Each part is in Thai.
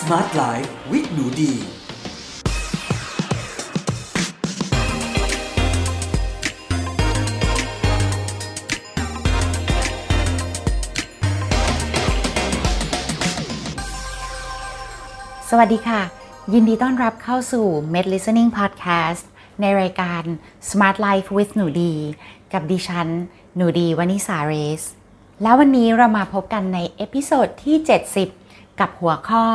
Smart Life with หนูดี สวัสดีค่ะ ยินดีต้อนรับเข้าสู่ Med Listening Podcast ในรายการ Smart Life with หนูดี กับดิฉัน หนูดีวานิสาเรส แล้ววันนี้เรามาพบกันใน episode ที่ 70 กับหัวข้อ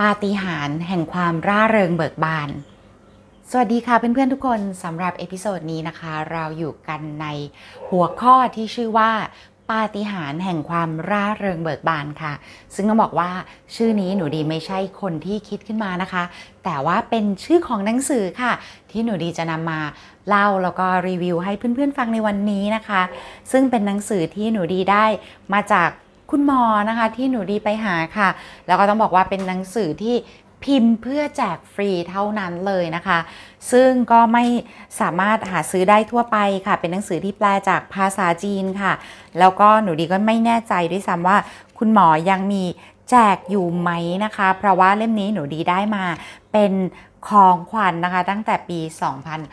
ปาฏิหาริย์แห่งความร่าเริงเบิกบาน สวัสดีค่ะเพื่อนๆทุกคนสำหรับ episode นี้นะคะ เราอยู่กันในหัวข้อที่ชื่อว่า ปาฏิหาริย์แห่งความร่าเริงเบิกบานค่ะ ซึ่งต้องบอกว่าชื่อนี้หนูดีไม่ใช่คนที่คิดขึ้นมานะคะ แต่ว่าเป็นชื่อของหนังสือค่ะ ที่หนูดีจะนำมาเล่าแล้วก็รีวิวให้เพื่อนๆฟังในวันนี้นะคะ ซึ่งเป็นหนังสือที่หนูดีได้มาจาก คุณหมอนะคะที่หนูดีไปหาค่ะ แล้วก็ต้องบอกว่าเป็นหนังสือที่พิมพ์เพื่อแจกฟรีเท่านั้นเลยนะคะ ซึ่งก็ไม่สามารถหาซื้อได้ทั่วไปค่ะ เป็นหนังสือที่แปลจากภาษาจีนค่ะ แล้วก็หนูดีก็ไม่แน่ใจด้วยซ้ำว่า คุณหมอยังมีแจกอยู่ไหมนะคะ เพราะว่าเล่มนี้หนูดีได้มาเป็น ของขวัญนนะคะ ตั้งแต่ปี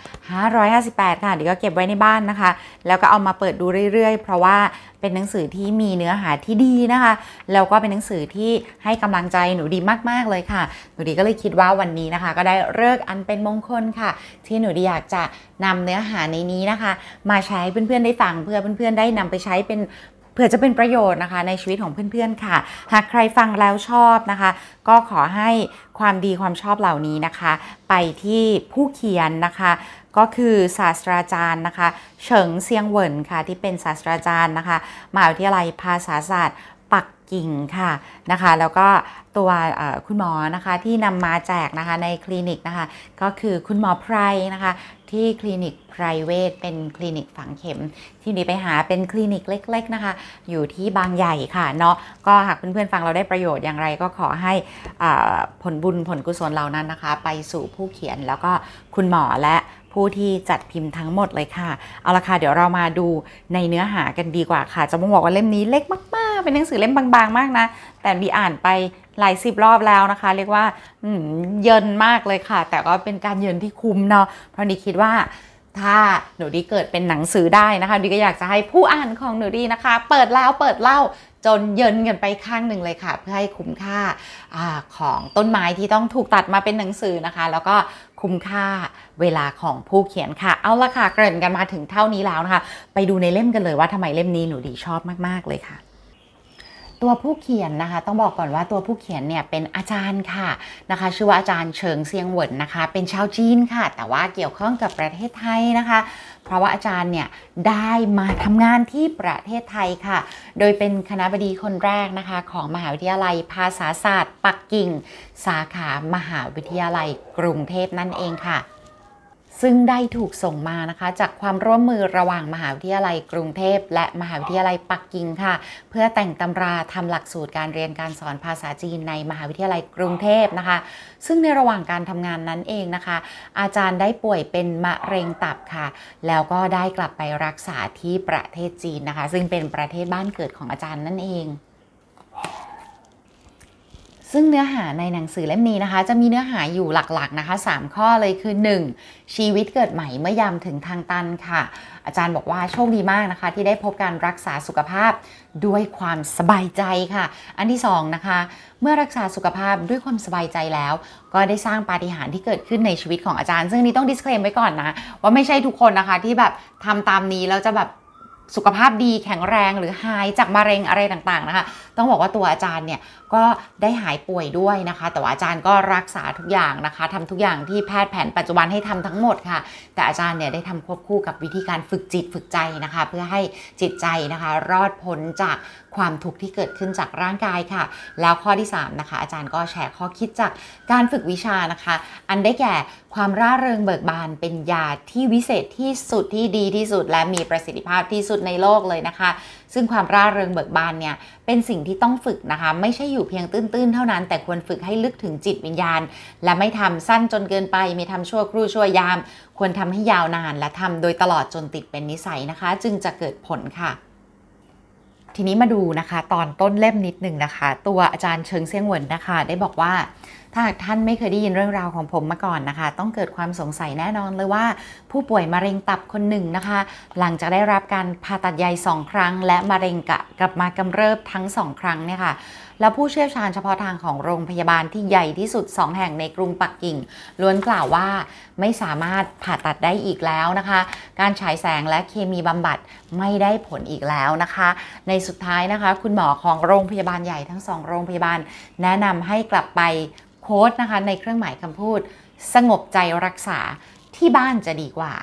2558 ค่ะเดี๋ยวก็เก็บไว้ในบ้านนะคะ แล้วก็เอามาเปิดดูเรื่อยๆ เพราะว่าเป็นหนังสือที่มีเนื้อหาที่ดีนะคะ แล้วก็เป็นหนังสือที่ให้กำลังใจหนูดีมากๆเลยค่ะ หนูดีก็เลยคิดว่าวันนี้นะคะ ก็ได้เลิกอันเป็นมงคลค่ะ ที่หนูดีอยากจะนำเนื้อหาในนี้นะคะ มาใช้ให้เพื่อนๆได้ฟังเพื่อเพื่อนๆได้นำไปใช้เป็น เผื่อจะเป็นประโยชน์นะคะในชีวิตของเพื่อนๆค่ะ หากใครฟังแล้วชอบนะคะ ก็ขอให้ความดีความชอบเหล่านี้นะคะ ไปที่ผู้เขียนนะคะ ก็คือศาสตราจารย์นะคะ เฉิงเซียงเหวินค่ะ ที่เป็นศาสตราจารย์นะคะมหาวิทยาลัยภาษาศาสตร์ปักกิ่งค่ะนะคะ แล้วก็ตัวคุณหมอนะคะที่นำมาแจกนะคะในคลินิกนะคะ ก็คือคุณหมอไพรนะคะ ที่คลินิกไพรเวทเป็นคลินิกฝังเข็ม ที่ดีไปหาเป็นคลินิกเล็ก ๆ นะคะ อยู่ที่บางใหญ่ค่ะเนาะก็หากเพื่อนๆฟังเราได้ประโยชน์อย่างไรก็ขอให้ผลบุญผลกุศลเหล่านั้นนะคะ ไปสู่ผู้เขียนแล้วก็คุณหมอและผู้ที่จัดพิมพ์ทั้งหมดเลยค่ะ เอาละค่ะ เดี๋ยวเรามาดูในเนื้อหากันดีกว่าค่ะ จะมาบอกว่าเล่มนี้เล็กมาก ๆ เป็นหนังสือเล่มบาง ๆ มากนะ แต่บีอ่านไป หลายสิบรอบแล้วนะคะ เรียกว่าเยินมากเลยค่ะ แต่ก็เป็นการเยินที่คุ้มเนาะเพราะนี่คิดว่าถ้าหนูดีเกิดเป็นหนังสือได้นะคะดีก็อยากจะให้ผู้อ่านของหนูดีนะคะ เปิดแล้วเปิดเล่าจนเยินกันไปข้างหนึ่งเลยค่ะ เพื่อให้คุ้มค่าอาของต้นไม้ที่ต้องถูกตัดมาเป็นหนังสือนะคะ แล้วก็คุ้มค่าเวลาของผู้เขียนค่ะ เอาละค่ะเกริ่นกันมาถึงเท่านี้แล้วนะคะ ไปดูในเล่มกันเลยว่าทำไมเล่มนี้หนูดีชอบมาก ๆ เลยค่ะ ตัวผู้เขียนนะคะ ต้องบอกก่อนว่าตัวผู้เขียนเนี่ยเป็นอาจารย์ค่ะนะคะ ชื่อว่าอาจารย์เฉิงเซียงเหวินนะคะ เป็นชาวจีนค่ะ แต่ว่าเกี่ยวข้องกับประเทศไทยนะคะ เพราะว่าอาจารย์เนี่ยได้มาทำงานที่ประเทศไทยค่ะ โดยเป็นคณะบดีคนแรกนะคะ ของมหาวิทยาลัยภาษาศาสตร์ ปักกิ่ง สาขามหาวิทยาลัยกรุงเทพนั่นเองค่ะ ซึ่งได้ถูกส่งมานะคะ จากความร่วมมือระหว่างมหาวิทยาลัยกรุงเทพ และมหาวิทยาลัยปักกิ่งค่ะ เพื่อแต่งตำราทำหลักสูตรการเรียนการสอนภาษาจีนในมหาวิทยาลัยกรุงเทพนะคะ ซึ่งในระหว่างการทำงานนั้นเองนะคะ อาจารย์ได้ป่วยเป็นมะเร็งตับค่ะ แล้วก็ได้กลับไปรักษาที่ประเทศจีนนะคะ ซึ่งเป็นประเทศบ้านเกิดของอาจารย์นั่นเอง ซึ่งเนื้อหาในหนังสือเล่มนี้นะคะ จะมีเนื้อหาอยู่หลักๆนะคะ 3 ข้อเลยคือ 1. ชีวิตเกิดใหม่เมื่อยามถึงทางตันค่ะ อาจารย์บอกว่าโชคดีมากนะคะ ที่ได้พบการรักษาสุขภาพด้วยความสบายใจค่ะ อันที่2นะคะ เมื่อรักษาสุขภาพด้วยความสบายใจแล้ว ก็ได้สร้างปาฏิหาริย์ที่เกิดขึ้นในชีวิตของอาจารย์ ซึ่งนี้ต้อง disclaim ไว้ก่อนนะว่าไม่ใช่ทุกคนนะคะที่แบบทำตามนี้แล้วจะแบบ สุขภาพดีแข็งแรงหรือหายจากมะเร็งอะไรต่างๆนะคะ ต้องบอกว่าตัวอาจารย์เนี่ยก็ได้หายป่วยด้วยนะคะ แต่ว่าอาจารย์ก็รักษาทุกอย่างนะคะทำทุกอย่างที่แพทย์แผนปัจจุบันให้ทำทั้งหมดค่ะ แต่อาจารย์เนี่ยได้ทำควบคู่กับวิธีการฝึกจิตฝึกใจนะคะ เพื่อให้จิตใจนะคะ รอดพ้นจาก ความทุกข์ที่เกิดขึ้นจากร่างกายค่ะ แล้วข้อที่3นะคะอาจารย์ก็แชร์ข้อคิดจากการฝึกวิชานะคะ อันได้แก่ความร่าเริงเบิกบานเป็นยาที่วิเศษที่สุดที่ดีที่สุด และมีประสิทธิภาพที่สุดในโลกเลยนะคะ ซึ่งความร่าเริงเบิกบานเนี่ยเป็นสิ่งที่ต้องฝึกนะคะ ไม่ใช่อยู่เพียงตื้นๆ เท่านั้น แต่ควรฝึกให้ลึกถึงจิตวิญญาณ และไม่ทำสั้นจนเกินไปไม่ทำชั่วครู่ชั่วยาม ควรทำให้ยาวนาน และทำโดยตลอดจนติดเป็นนิสัยนะคะ จึงจะเกิดผลค่ะ ทีนี้มาดูนะคะ ตอนต้นเล่มนิดหนึ่งนะคะ ตัวอาจารย์เชิงเซียงเหวินนะคะ ได้บอกว่า ถ้าหากท่านไม่เคยได้ยินเรื่องราวของผมมาก่อนนะคะ ต้องเกิดความสงสัยแน่นอนเลยว่า ผู้ป่วยมะเร็งตับคนหนึ่งนะคะ หลังจากได้รับการผ่าตัดใหญ่สองครั้ง และมะเร็งกกลับมากำเริบทั้งสองครั้งเนี่ยค่ะแล้วผู้เชี่ยวชาญเฉพาะทางของโรงพยาบาลที่ใหญ่ที่สุด 2 แห่งในกรุงปักกิ่ง ล้วนกล่าวว่าไม่สามารถผ่าตัดได้อีกแล้วนะคะ การฉายแสงและเคมีบำบัดไม่ได้ผลอีกแล้วนะคะ ในสุดท้ายนะคะ คุณหมอของโรงพยาบาลใหญ่ทั้งสองโรงพยาบาล แนะนำให้กลับไป โค้ดนะคะในเครื่องหมายคำพูด สงบใจรักษาที่บ้านจะดีกว่า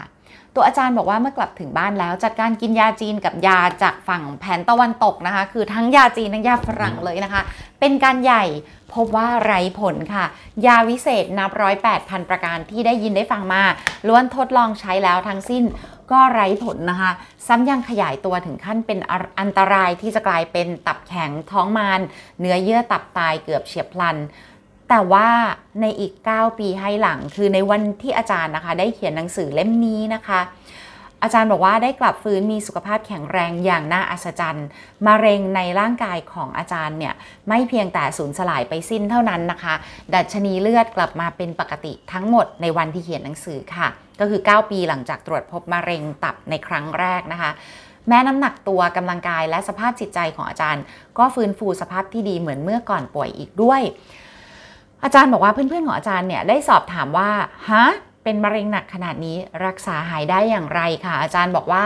ตัวอาจารย์บอกว่าเมื่อกลับถึงบ้านแล้ว จัดการกินยาจีนกับยาจากฝั่งแผนตะวันตกนะคะ คือทั้งยาจีนทั้งยาฝรั่งเลยนะคะ เป็นการใหญ่พบว่าไร้ผลค่ะ ยาวิเศษนับร้อยแปดพันประการที่ได้ยินได้ฟังมาล้วนทดลองใช้แล้วทั้งสิ้นก็ไร้ผลนะคะ ซ้ำยังขยายตัวถึงขั้นเป็นอันตรายที่จะกลายเป็นตับแข็งท้องมารเนื้อเยื่อตับตายเกือบเฉียบพลัน แต่ว่าในอีก 9 ปีให้หลัง คือในวันที่อาจารย์นะคะ ได้เขียนหนังสือเล่มนี้นะคะ อาจารย์บอกว่าได้กลับฟื้นมีสุขภาพแข็งแรงอย่างน่าอัศจรรย์มะเร็งในร่างกายของอาจารย์เนี่ย ไม่เพียงแต่สูญสลายไปสิ้นเท่านั้นนะคะ ดัชนีเลือดกลับมาเป็นปกติทั้งหมดในวันที่เขียนหนังสือค่ะ ก็คือ 9 ปีหลังจากตรวจพบมะเร็งตับในครั้งแรกนะคะแม้น้ำหนักตัวกำลังกายและสภาพจิตใจของอาจารย์ ก็ฟื้นฟูสภาพที่ดีเหมือนเมื่อก่อนป่วยอีกด้วย อาจารย์บอกว่าเพื่อนๆของอาจารย์เนี่ยได้สอบถามว่าฮะเป็นมะเร็งหนักขนาดนี้รักษาหายได้อย่างไรคะอาจารย์บอกว่า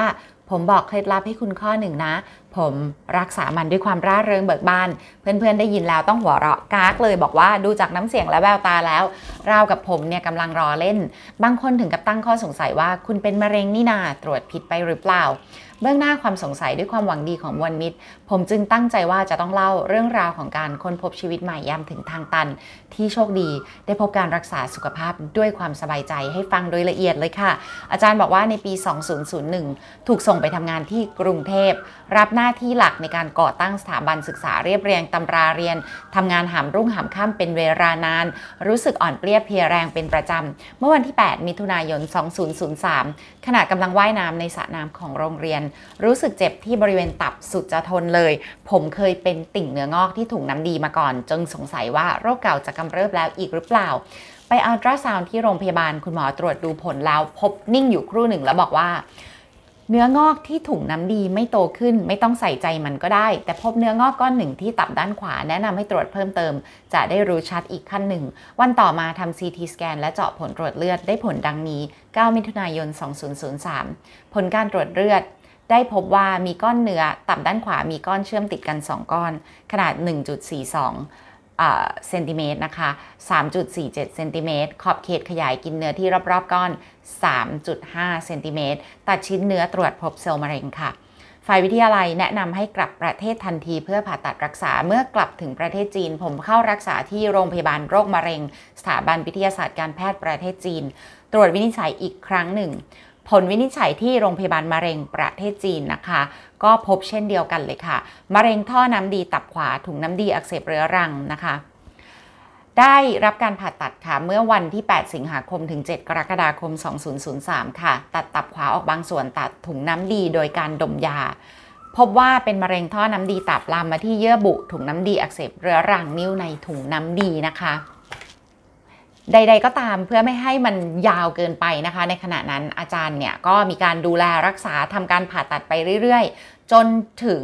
ผมบอกเคล็ดลับให้คุณข้อหนึ่งนะ ผมรักษามันด้วยความร่าเริงเบิกบาน เพื่อนๆได้ยินแล้วต้องหัวเราะกากเลยบอกว่าดูจากน้ำเสียงและแววตาแล้วราวกับผมเนี่ยกำลังรอเล่น บางคนถึงกับตั้งข้อสงสัยว่าคุณเป็นมะเร็งนี่นาตรวจผิดไปหรือเปล่า เบื้องหน้าความสงสัยด้วยความหวังดีของมวลมิตร ผมจึงตั้งใจว่าจะต้องเล่าเรื่องราวของการค้นพบชีวิตใหม่ยามถึงทางตัน ที่โชคดี ได้พบการรักษาสุขภาพด้วยความสบายใจให้ฟังโดยละเอียดเลยค่ะ อาจารย์บอกว่าในปี 2001 ถูกส่งไปทำงานที่กรุงเทพ รับหน้าที่หลักในการก่อตั้งสถาบันศึกษาเรียบเรียงตำราเรียนทำงานหามรุ่งหามค่ำเป็นเวลานาน รู้สึกอ่อนเปรี้ยเพลียแรงเป็นประจำเมื่อวันที่ 8 มิถุนายน 2003 ขณะกำลังว่ายน้ำในสระน้ำของโรงเรียนรู้สึกเจ็บที่บริเวณตับสุดจะทนเลย ผมเคยเป็นติ่งเนื้องอกที่ถุงน้ำดีมาก่อน จึงสงสัยว่าโรคเก่าจะกำเริบแล้วอีกหรือเปล่า ไปอัลตราซาวน์ที่โรงพยาบาลคุณหมอตรวจดูผลแล้ว พบนิ่งอยู่ครู่หนึ่งแล้วบอกว่าเนื้องอกที่ถุงน้ำดีไม่โตขึ้นไม่ต้องใส่ใจมันก็ได้ แต่พบเนื้องอกก้อนหนึ่งที่ตับด้านขวาแนะนำให้ตรวจเพิ่มเติม จะได้รู้ชัดอีกขั้นหนึ่ง วันต่อมาทำ CT สแกนและเจาะผลตรวจเลือดได้ผลดังนี้ 9 มิถุนายน 2003 ผลการตรวจเลือด ได้พบว่ามีก้อนเนื้อตับด้านขวามีก้อนเชื่อมติดกัน 2 ก้อน ขนาด 1.42เซนติเมตรนะคะ 3.47เซนติเมตรขอบเขตขยายกินเนื้อที่รอบๆก้อน 3.5เซนติเมตรตัดชิ้นเนื้อตรวจพบเซลล์มะเร็งค่ะ ฝ่ายวิทยาลัยแนะนำให้กลับประเทศทันทีเพื่อผ่าตัดรักษาเมื่อกลับถึงประเทศจีน ผมเข้ารักษาที่โรงพยาบาลโรคมะเร็ง สถาบันวิทยาศาสตร์การแพทย์ประเทศจีน ตรวจวินิจฉัยอีกครั้งหนึ่ง ผลวินิจฉัยที่โรงพยาบาลมะเร็งประเทศจีนนะคะ ก็พบเช่นเดียวกันเลยค่ะ มะเร็งท่อน้ำดีตับขวาถุงน้ำดีอักเสบเรื้อรังนะคะ ได้รับการผ่าตัดค่ะ เมื่อวันที่ 8 สิงหาคมถึง 7 กรกฎาคม 2003 ค่ะ ตัดตับขวาออกบางส่วนตัดถุงน้ำดีโดยการดมยา พบว่าเป็นมะเร็งท่อน้ำดีตับลามมาที่เยื่อบุถุงน้ำดีอักเสบเรื้อรังนิ้วในถุงน้ำดีนะคะ ใด ๆ ก็ตามเพื่อไม่ให้มันยาวเกินไปนะคะ ในขณะนั้นอาจารย์เนี่ยก็มีการดูแลรักษาทำการผ่าตัดไปเรื่อย ๆ จนถึง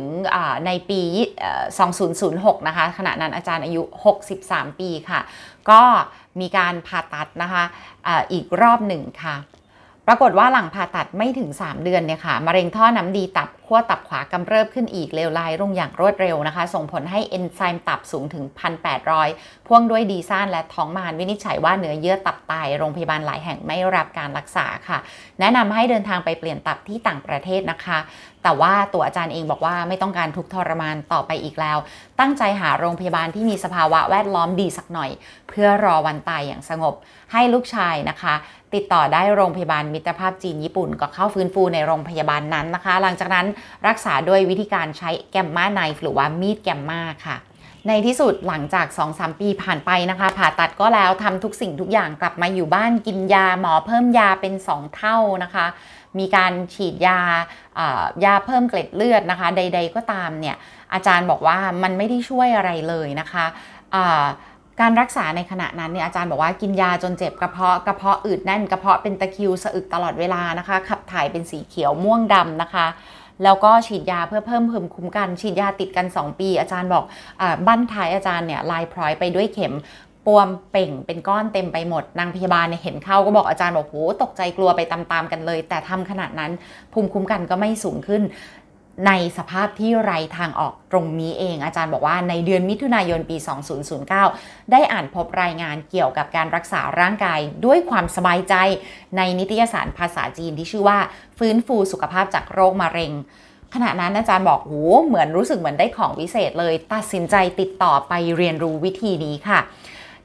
ในปี 2006 นะคะ ขณะนั้นอาจารย์อายุ 63 ปีค่ะ ก็มีการผ่าตัดนะคะออีกรอบหนึ่งค่ะ ปรากฏว่าหลังผ่าตัดไม่ถึง 3 เดือนเนี่ยค่ะมะเร็งท่อน้ำดีตับขั้วตับขวากำเริบขึ้นอีกเลวร้ายลงอย่างรวดเร็วนะคะ ส่งผลให้เอนไซม์ตับสูงถึง 1,800 พ่วงด้วยดีซ่านและท้องมารวินิจฉัยว่าเนื้อเยื่อตับตาย โรงพยาบาลหลายแห่งไม่รับการรักษาค่ะ แนะนำให้เดินทางไปเปลี่ยนตับที่ต่างประเทศนะคะ แต่ว่าตัวอาจารย์เองบอกว่าไม่ต้องการทุกทรมานต่อไปอีกแล้ว ตั้งใจหาโรงพยาบาลที่มีสภาวะแวดล้อมดีสักหน่อย เพื่อรอวันตายอย่างสงบให้ลูกชายนะคะ ติดต่อได้โรงพยาบาลมิตรภาพจีนญี่ปุ่น ก็เข้าฟื้นฟูในโรงพยาบาลนั้นนะคะ หลังจากนั้นรักษาด้วยวิธีการใช้แกมมาไนฟ์หรือว่ามีดแกมมาค่ะในที่สุดหลังจาก 2-3 ปีผ่านไปนะคะ ผ่าตัดก็แล้วทำทุกสิ่งทุกอย่างกลับมาอยู่บ้านกินยาหมอเพิ่มยาเป็น 2 เท่านะคะ มีการฉีดยายาเพิ่มเกล็ดเลือดนะคะ ใด ๆ ก็ตามเนี่ย อาจารย์บอกว่ามันไม่ได้ช่วยอะไรเลยนะคะ การรักษาในขณะนั้นเนี่ยอาจารย์บอกว่ากินยาจนเจ็บกระเพาะกระเพาะอืดแน่นกระเพาะเป็นตะคิวสะอึกตลอดเวลานะคะ ขับถ่ายเป็นสีเขียวม่วงดำนะคะแล้วก็ฉีดยาเพื่อเพิ่มภูมิคุ้มกัน ฉีดยาติดกัน 2 ปี อาจารย์บอกอบั้นท้ายอาจารย์เนี่ยลายพร้อยไปด้วยเข็มปวมเป่งเป็นก้อนเต็มไปหมด นางพยาบาลเนี่ยเห็นเข้าก็บอกอาจารย์บอกโหตกใจกลัวไปตามๆกันเลย แต่ทำขนาดนั้นภูมิคุ้มกันก็ไม่สูงขึ้น ในสภาพที่ไร้ทางออกตรงนี้เอง อาจารย์บอกว่าในเดือนมิถุนายนปี 2009 ได้อ่านพบรายงานเกี่ยวกับการรักษาร่างกายด้วยความสบายใจ ในนิตยสารภาษาจีนที่ชื่อว่า ฟื้นฟูสุขภาพจากโรคมะเร็งขณะนั้นอาจารย์บอกโหเหมือนรู้สึกเหมือนได้ของวิเศษเลย ตัดสินใจติดต่อไปเรียนรู้วิธีนี้ค่ะ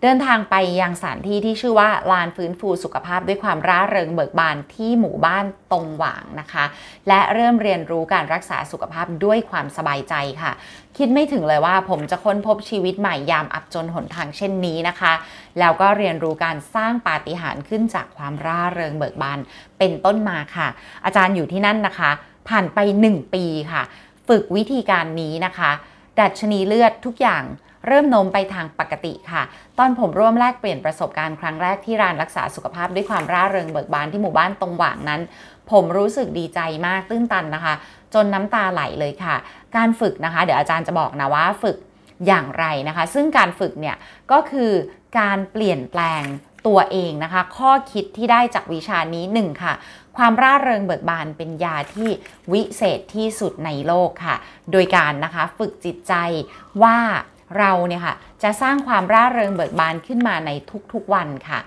เดินทางไปยังสถานที่ที่ชื่อว่าลานฟื้นฟูสุขภาพด้วยความร่าเริงเบิกบานที่หมู่บ้านตรงหวางนะคะ และเริ่มเรียนรู้การรักษาสุขภาพด้วยความสบายใจค่ะ คิดไม่ถึงเลยว่าผมจะค้นพบชีวิตใหม่ยามอับจนหนทางเช่นนี้นะคะ แล้วก็เรียนรู้การสร้างปาฏิหาริย์ขึ้นจากความร่าเริงเบิกบานเป็นต้นมาค่ะ อาจารย์อยู่ที่นั่นนะคะ ผ่านไป 1 ปีค่ะ ฝึกวิธีการนี้นะคะ ดัชนีเลือดทุกอย่าง เริ่มโน้มไปทางปกติค่ะ ตอนผมร่วมแลกเปลี่ยนประสบการณ์ครั้งแรกที่ร้านรักษาสุขภาพด้วยความร่าเริงเบิกบานที่หมู่บ้านตรงหว่างนั้น ผมรู้สึกดีใจมากตื้นตันนะคะ จนน้ำตาไหลเลยค่ะ การฝึกนะคะ เดี๋ยวอาจารย์จะบอกนะว่าฝึกอย่างไรนะคะ ซึ่งการฝึกเนี่ยก็คือการเปลี่ยนแปลงตัวเองนะคะ ข้อคิดที่ได้จากวิชานี้หนึ่งค่ะ ความร่าเริงเบิกบานเป็นยาที่วิเศษที่สุดในโลกค่ะ โดยการนะคะฝึกจิตใจว่า เราเนี่ยค่ะจะสร้างความร่าเริงเบิกบานขึ้นมาในทุกๆวันค่ะ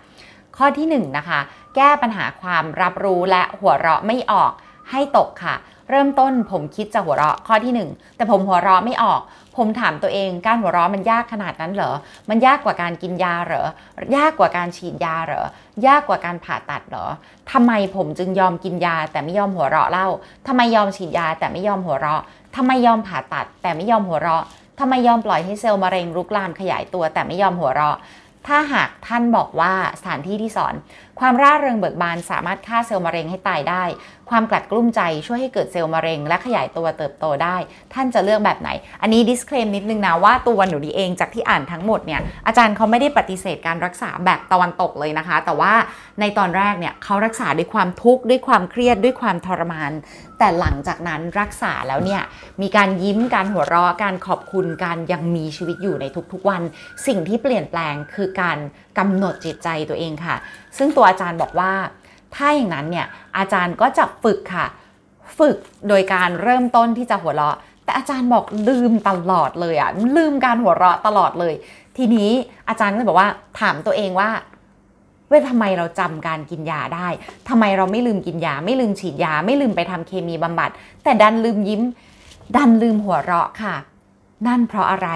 ข้อที่1นนะคะแก้ปัญหาความรับรู้และหัวเราะไม่ออกให้ตกค่ะ เริ่มต้นผมคิดจะหัวเราะข้อที่ 1 แต่ผมหัวเราะไม่ออก ผมถามตัวเองการหัวเราะมันยากขนาดนั้นเหรอ มันยากกว่าการกินยาเหรอยากกว่าการฉีดยาเหรอยากกว่าการผ่าตัดเหรอทำไมผมจึงยอมกินยาแต่ไม่ยอมหัวเราะเล่าทำไมยอมฉีดยาแต่ไม่ยอมหัวเราะทำไมยอมผ่าตัดแต่ไม่ยอมหัวเราะ ทำไมยอมปล่อยให้เซลล์มะเร็งรุกลามขยายตัว แต่ไม่ยอมหัวเราะ ถ้าหากท่านบอกว่าสถานที่ที่สอน ความร่าเริงเบิกบานสามารถฆ่าเซลล์มะเร็งให้ตายได้ ความกลัดกลุ้มใจช่วยให้เกิดเซลล์มะเร็ง และขยายตัวเติบโตได้ ท่านจะเลือกแบบไหน อันนี้ disclaim นิดนึงนะว่าตัวหนูดีเองจากที่อ่านทั้งหมดเนี่ยอาจารย์เขาไม่ได้ปฏิเสธการรักษาแบบตะวันตกเลยนะคะ แต่ว่าในตอนแรกเนี่ยเขารักษาด้วยความทุกข์ด้วยความเครียดด้วยความทรมาน แต่หลังจากนั้นรักษาแล้วเนี่ยมีการยิ้มการหัวเราะการขอบคุณการยังมีชีวิตอยู่ในทุกๆวัน สิ่งที่เปลี่ยนแปลงคือการกำหนดจิตใจตัวเองค่ะ ซึ่งตัวอาจารย์บอกว่า ถ้าอย่างนั้นเนี่ยอาจารย์ก็จะฝึกค่ะ ฝึกโดยการเริ่มต้นที่จะหัวเราะ แต่อาจารย์บอกลืมตลอดเลยอะลืมการหัวเราะตลอดเลย ทีนี้อาจารย์ก็เลยบอกว่าถามตัวเองว่า เว้ทำไมเราจำการกินยาได้ทำไมเราไม่ลืมกินยา ไม่ลืมฉีดยา ไม่ลืมไปทำเคมีบำบัด แต่ดันลืมยิ้ม ดันลืมหัวเราะค่ะ นั่นเพราะอะไร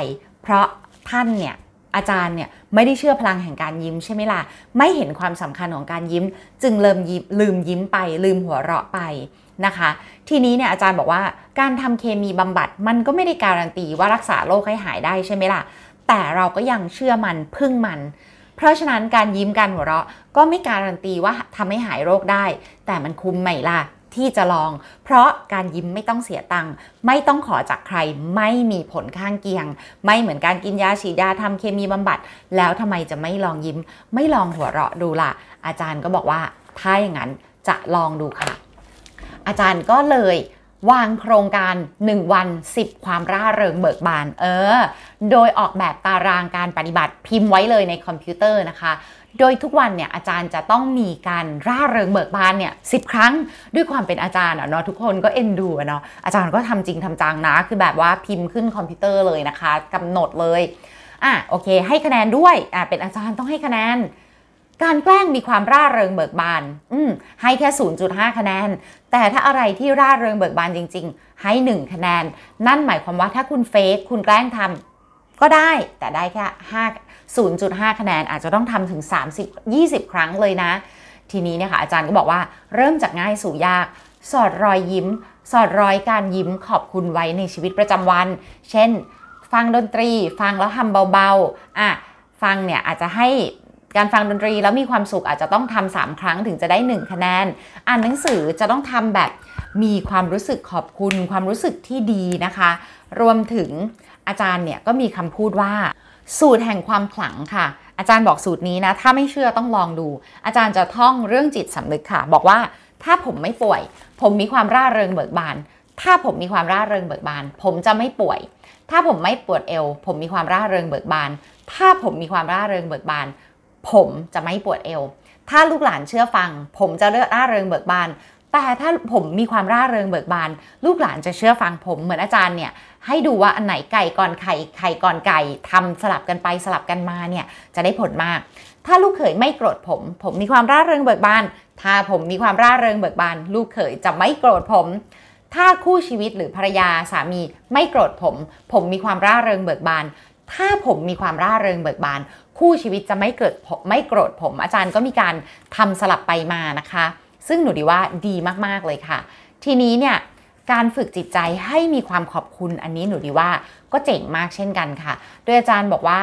เพราะท่านเนี่ยอาจารย์เนี่ยไม่ได้เชื่อพลังแห่งการยิ้มใช่ไหมล่ะ ไม่เห็นความสำคัญของการยิ้ม จึงเริ่มยิ้มลืมยิ้มไป ลืมหัวเราะไปนะคะ ทีนี้เนี่ยอาจารย์บอกว่าการทำเคมีบำบัดมันก็ไม่ได้การันตีว่ารักษาโรคให้หายได้ใช่ไหมล่ะ แต่เราก็ยังเชื่อมันพึ่งมัน เพราะฉะนั้นการยิ้มการหัวเราะก็ไม่การันตีว่าทำให้หายโรคได้ แต่มันคุ้มไหมล่ะที่จะลอง เพราะการยิ้มไม่ต้องเสียตังค์ไม่ต้องขอจากใคร ไม่มีผลข้างเคียง ไม่เหมือนการกินยาฉีดยาทำเคมีบำบัด แล้วทำไมจะไม่ลองยิ้ม ไม่ลองหัวเราะดูล่ะ อาจารย์ก็บอกว่าถ้าอย่างนั้นจะลองดูค่ะ อาจารย์ก็เลยวางโครงการ 1 วัน 10 ความร่าเริงเบิกบาน เออ โดยออกแบบตารางการปฏิบัติพิมพ์ไว้เลยในคอมพิวเตอร์นะคะ โดยทุกวันเนี่ยอาจารย์จะต้องมีการร่าเริงเบิกบานเนี่ยสิบครั้งด้วยความเป็นอาจารย์เนาะทุกคนก็เอ็นดูเนาะอาจารย์ก็ทำจริงทำจังนะ คือแบบว่าพิมพ์ขึ้นคอมพิวเตอร์เลยนะคะกำหนดเลยอะโอเค ให้คะแนนด้วยอะเป็นอาจารย์ต้องให้คะแนนการแกล้งมีความร่าเริงเบิกบาน อืม ให้แค่ 0.5 คะแนน แต่ถ้าอะไรที่ร่าเริงเบิกบานจริง ๆ ให้ 1 คะแนน นั่นหมายความว่าถ้าคุณเฟกคุณแกล้งทำ ก็ได้แต่ได้แค่5 0.5 คะแนนอาจจะต้องทำถึง 30 20 ครั้งเลยนะ ทีนี้เนี่ยค่ะอาจารย์ก็บอกว่าเริ่มจากง่ายสู่ยาก สอดรอยยิ้ม สอดรอยการยิ้มขอบคุณไว้ในชีวิตประจำวัน เช่น ฟังดนตรี ฟังแล้วทำเบาๆอะฟังเนี่ยอาจจะให้การฟังดนตรีแล้วมีความสุขอาจจะต้องทำสามครั้งถึงจะได้ 1 คะแนน อ่านหนังสือจะต้องทำแบบมีความรู้สึกขอบคุณ ความรู้สึกที่ดีนะคะ รวมถึง อาจารย์เนี่ยก็มีคำพูดว่า สูตรแห่งความขลังค่ะ อาจารย์บอกสูตรนี้นะ ถ้าไม่เชื่อต้องลองดู อาจารย์จะท่องเรื่องจิตสำนึกค่ะ บอกว่าถ้าผมไม่ป่วย ผมมีความร่าเริงเบิกบาน ถ้าผมมีความร่าเริงเบิกบาน ผมจะไม่ป่วย ถ้าผมไม่ปวดเอว ผมมีความร่าเริงเบิกบาน ถ้าผมมีความร่าเริงเบิกบาน ผมจะไม่ปวดเอว ถ้าลูกหลานเชื่อฟัง ผมจะเลือกร่าเริงเบิกบาน แต่ถ้าผมมีความร่าเริงเบิกบาน ลูกหลานจะเชื่อฟังผมเหมือนอาจารย์เนี่ยให้ดูว่าอันไหนไก่ก่อนไข่ไข่ก่อนไก่ทำสลับกันไปสลับกันมาเนี่ยจะได้ผลมาก ถ้าลูกเขยไม่โกรธผม ผมมีความร่าเริงเบิกบาน ถ้าผมมีความร่าเริงเบิกบาน ลูกเขยจะไม่โกรธผม ถ้าคู่ชีวิตหรือภรรยาสามีไม่โกรธผม ผมมีความร่าเริงเบิกบาน ถ้าผมมีความร่าเริงเบิกบาน คู่ชีวิตจะไม่เกิดไม่โกรธผม อาจารย์ก็มีการทำสลับไปมานะคะ ซึ่งหนูดีว่าดีมากๆเลยค่ะ ทีนี้เนี่ยการฝึกจิตใจให้มีความขอบคุณอันนี้หนูดีว่าก็เจ๋งมากเช่นกันค่ะ โดยอาจารย์บอกว่า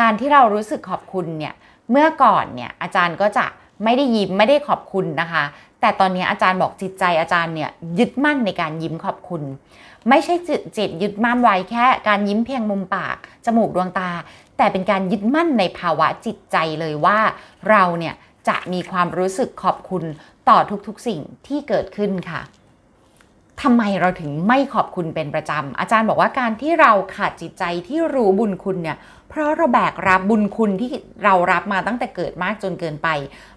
การที่เรารู้สึกขอบคุณเนี่ยเมื่อก่อนเนี่ยอาจารย์ก็จะไม่ได้ยิ้มไม่ได้ขอบคุณนะคะ แต่ตอนนี้อาจารย์บอกจิตใจอาจารย์เนี่ยยึดมั่นในการยิ้มขอบคุณ ไม่ใช่จิตจิตยึดมั่นไว้แค่ การยิ้มเพียงมุมปาก จมูกดวงตา แต่เป็นการยึดมั่นในภาวะจิตใจเลยว่าเราเนี่ย จะมีความรู้สึกขอบคุณต่อทุกๆสิ่งที่เกิดขึ้นค่ะทำไมเราถึงไม่ขอบคุณเป็นประจำอาจารย์บอกว่าการที่เราขาดจิตใจที่รู้บุญคุณเนี่ย เพราะเราแบกรับบุญคุณที่เรารับมาตั้งแต่เกิดมากจนเกินไป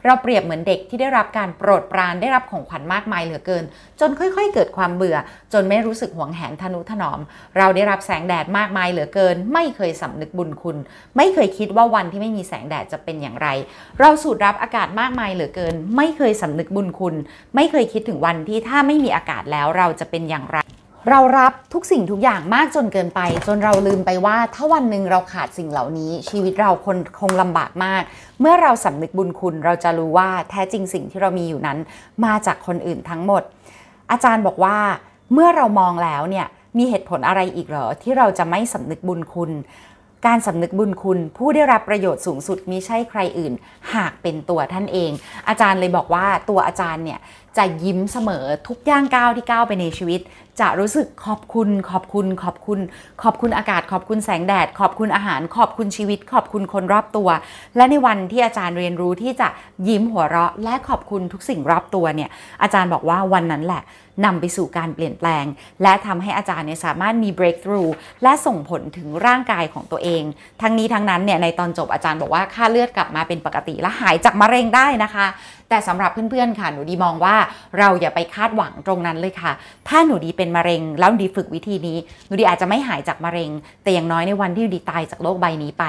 เราเปรียบเหมือนเด็กที่ได้รับการโปรดปรานได้รับของขวัญมากมายเหลือเกิน จนค่อย ๆ เกิดความเบื่อ จนไม่รู้สึกหวงแหนทนุถนอม เราได้รับแสงแดดมากมายเหลือเกิน ไม่เคยสำนึกบุญคุณ ไม่เคยคิดว่าวันที่ไม่มีแสงแดดจะเป็นอย่างไร เราสูดรับอากาศมากมายเหลือเกิน ไม่เคยสำนึกบุญคุณ ไม่เคยคิดถึงวันที่ถ้าไม่มีอากาศแล้วเราจะเป็นอย่างไร เรารับทุกสิ่งทุกอย่างมากจนเกินไป จนเราลืมไปว่าถ้าวันหนึ่งเราขาดสิ่งเหล่านี้ ชีวิตเราคนคงลำบากมาก เมื่อเราสำนึกบุญคุณ เราจะรู้ว่าแท้จริงสิ่งที่เรามีอยู่นั้น มาจากคนอื่นทั้งหมด อาจารย์บอกว่า เมื่อเรามองแล้วเนี่ยมีเหตุผลอะไรอีกเหรอ ที่เราจะไม่สำนึกบุญคุณ การสำนึกบุญคุณ ผู้ได้รับประโยชน์สูงสุดมิใช่ใครอื่น หากเป็นตัวท่านเอง อาจารย์เลยบอกว่าตัวอาจารย์เนี่ย จะยิ้มเสมอทุกย่างก้าวที่ก้าวไปในชีวิต จะรู้สึกขอบคุณ ขอบคุณ ขอบคุณ ขอบคุณอากาศ ขอบคุณแสงแดด ขอบคุณอาหาร ขอบคุณชีวิต ขอบคุณคนรอบตัว และในวันที่อาจารย์เรียนรู้ที่จะยิ้มหัวเราะ และขอบคุณทุกสิ่งรอบตัวเนี่ยอาจารย์บอกว่าวันนั้นแหละนำไปสู่การเปลี่ยนแปลง และทำให้อาจารย์เนี่ยสามารถมี breakthrough และส่งผลถึงร่างกายของตัวเอง ทั้งนี้ทั้งนั้นเนี่ยในตอนจบอาจารย์บอกว่าค่าเลือดกลับมาเป็นปกติและหายจากมะเร็งได้นะคะ แต่สำหรับเพื่อนๆค่ะหนูดีมองว่าเราอย่าไปคาดหวังตรงนั้นเลยค่ะ ถ้าหนูดีเป็นมะเร็งแล้วดีฝึกวิธีนี้หนูดีอาจจะไม่หายจากมะเร็ง แต่อย่างน้อยในวันที่หนูดีตายจากโลกใบนี้ไป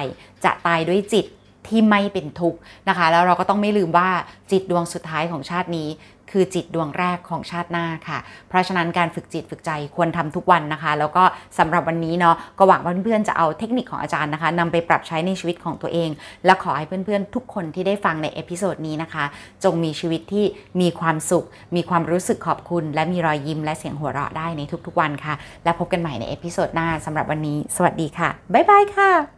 จะตายด้วยจิตที่ไม่เป็นทุกข์นะคะ แล้วเราก็ต้องไม่ลืมว่าจิตดวงสุดท้ายของชาตินี้ คือจิตดวงแรกของชาติหน้าค่ะ เพราะฉะนั้นการฝึกจิตฝึกใจควรทำทุกวันนะคะ แล้วก็สำหรับวันนี้เนาะก็หวังว่าเพื่อนๆจะเอาเทคนิคของอาจารย์นะคะนำไปปรับใช้ในชีวิตของตัวเอง และขอให้เพื่อนๆทุกคนที่ได้ฟังใน episode นี้นะคะ จงมีชีวิตที่มีความสุข มีความรู้สึกขอบคุณ และมีรอยยิ้มและเสียงหัวเราะได้ในทุกๆวันค่ะ และพบกันใหม่ใน episode หน้าสำหรับวันนี้ สวัสดีค่ะบ๊ายบายค่ะ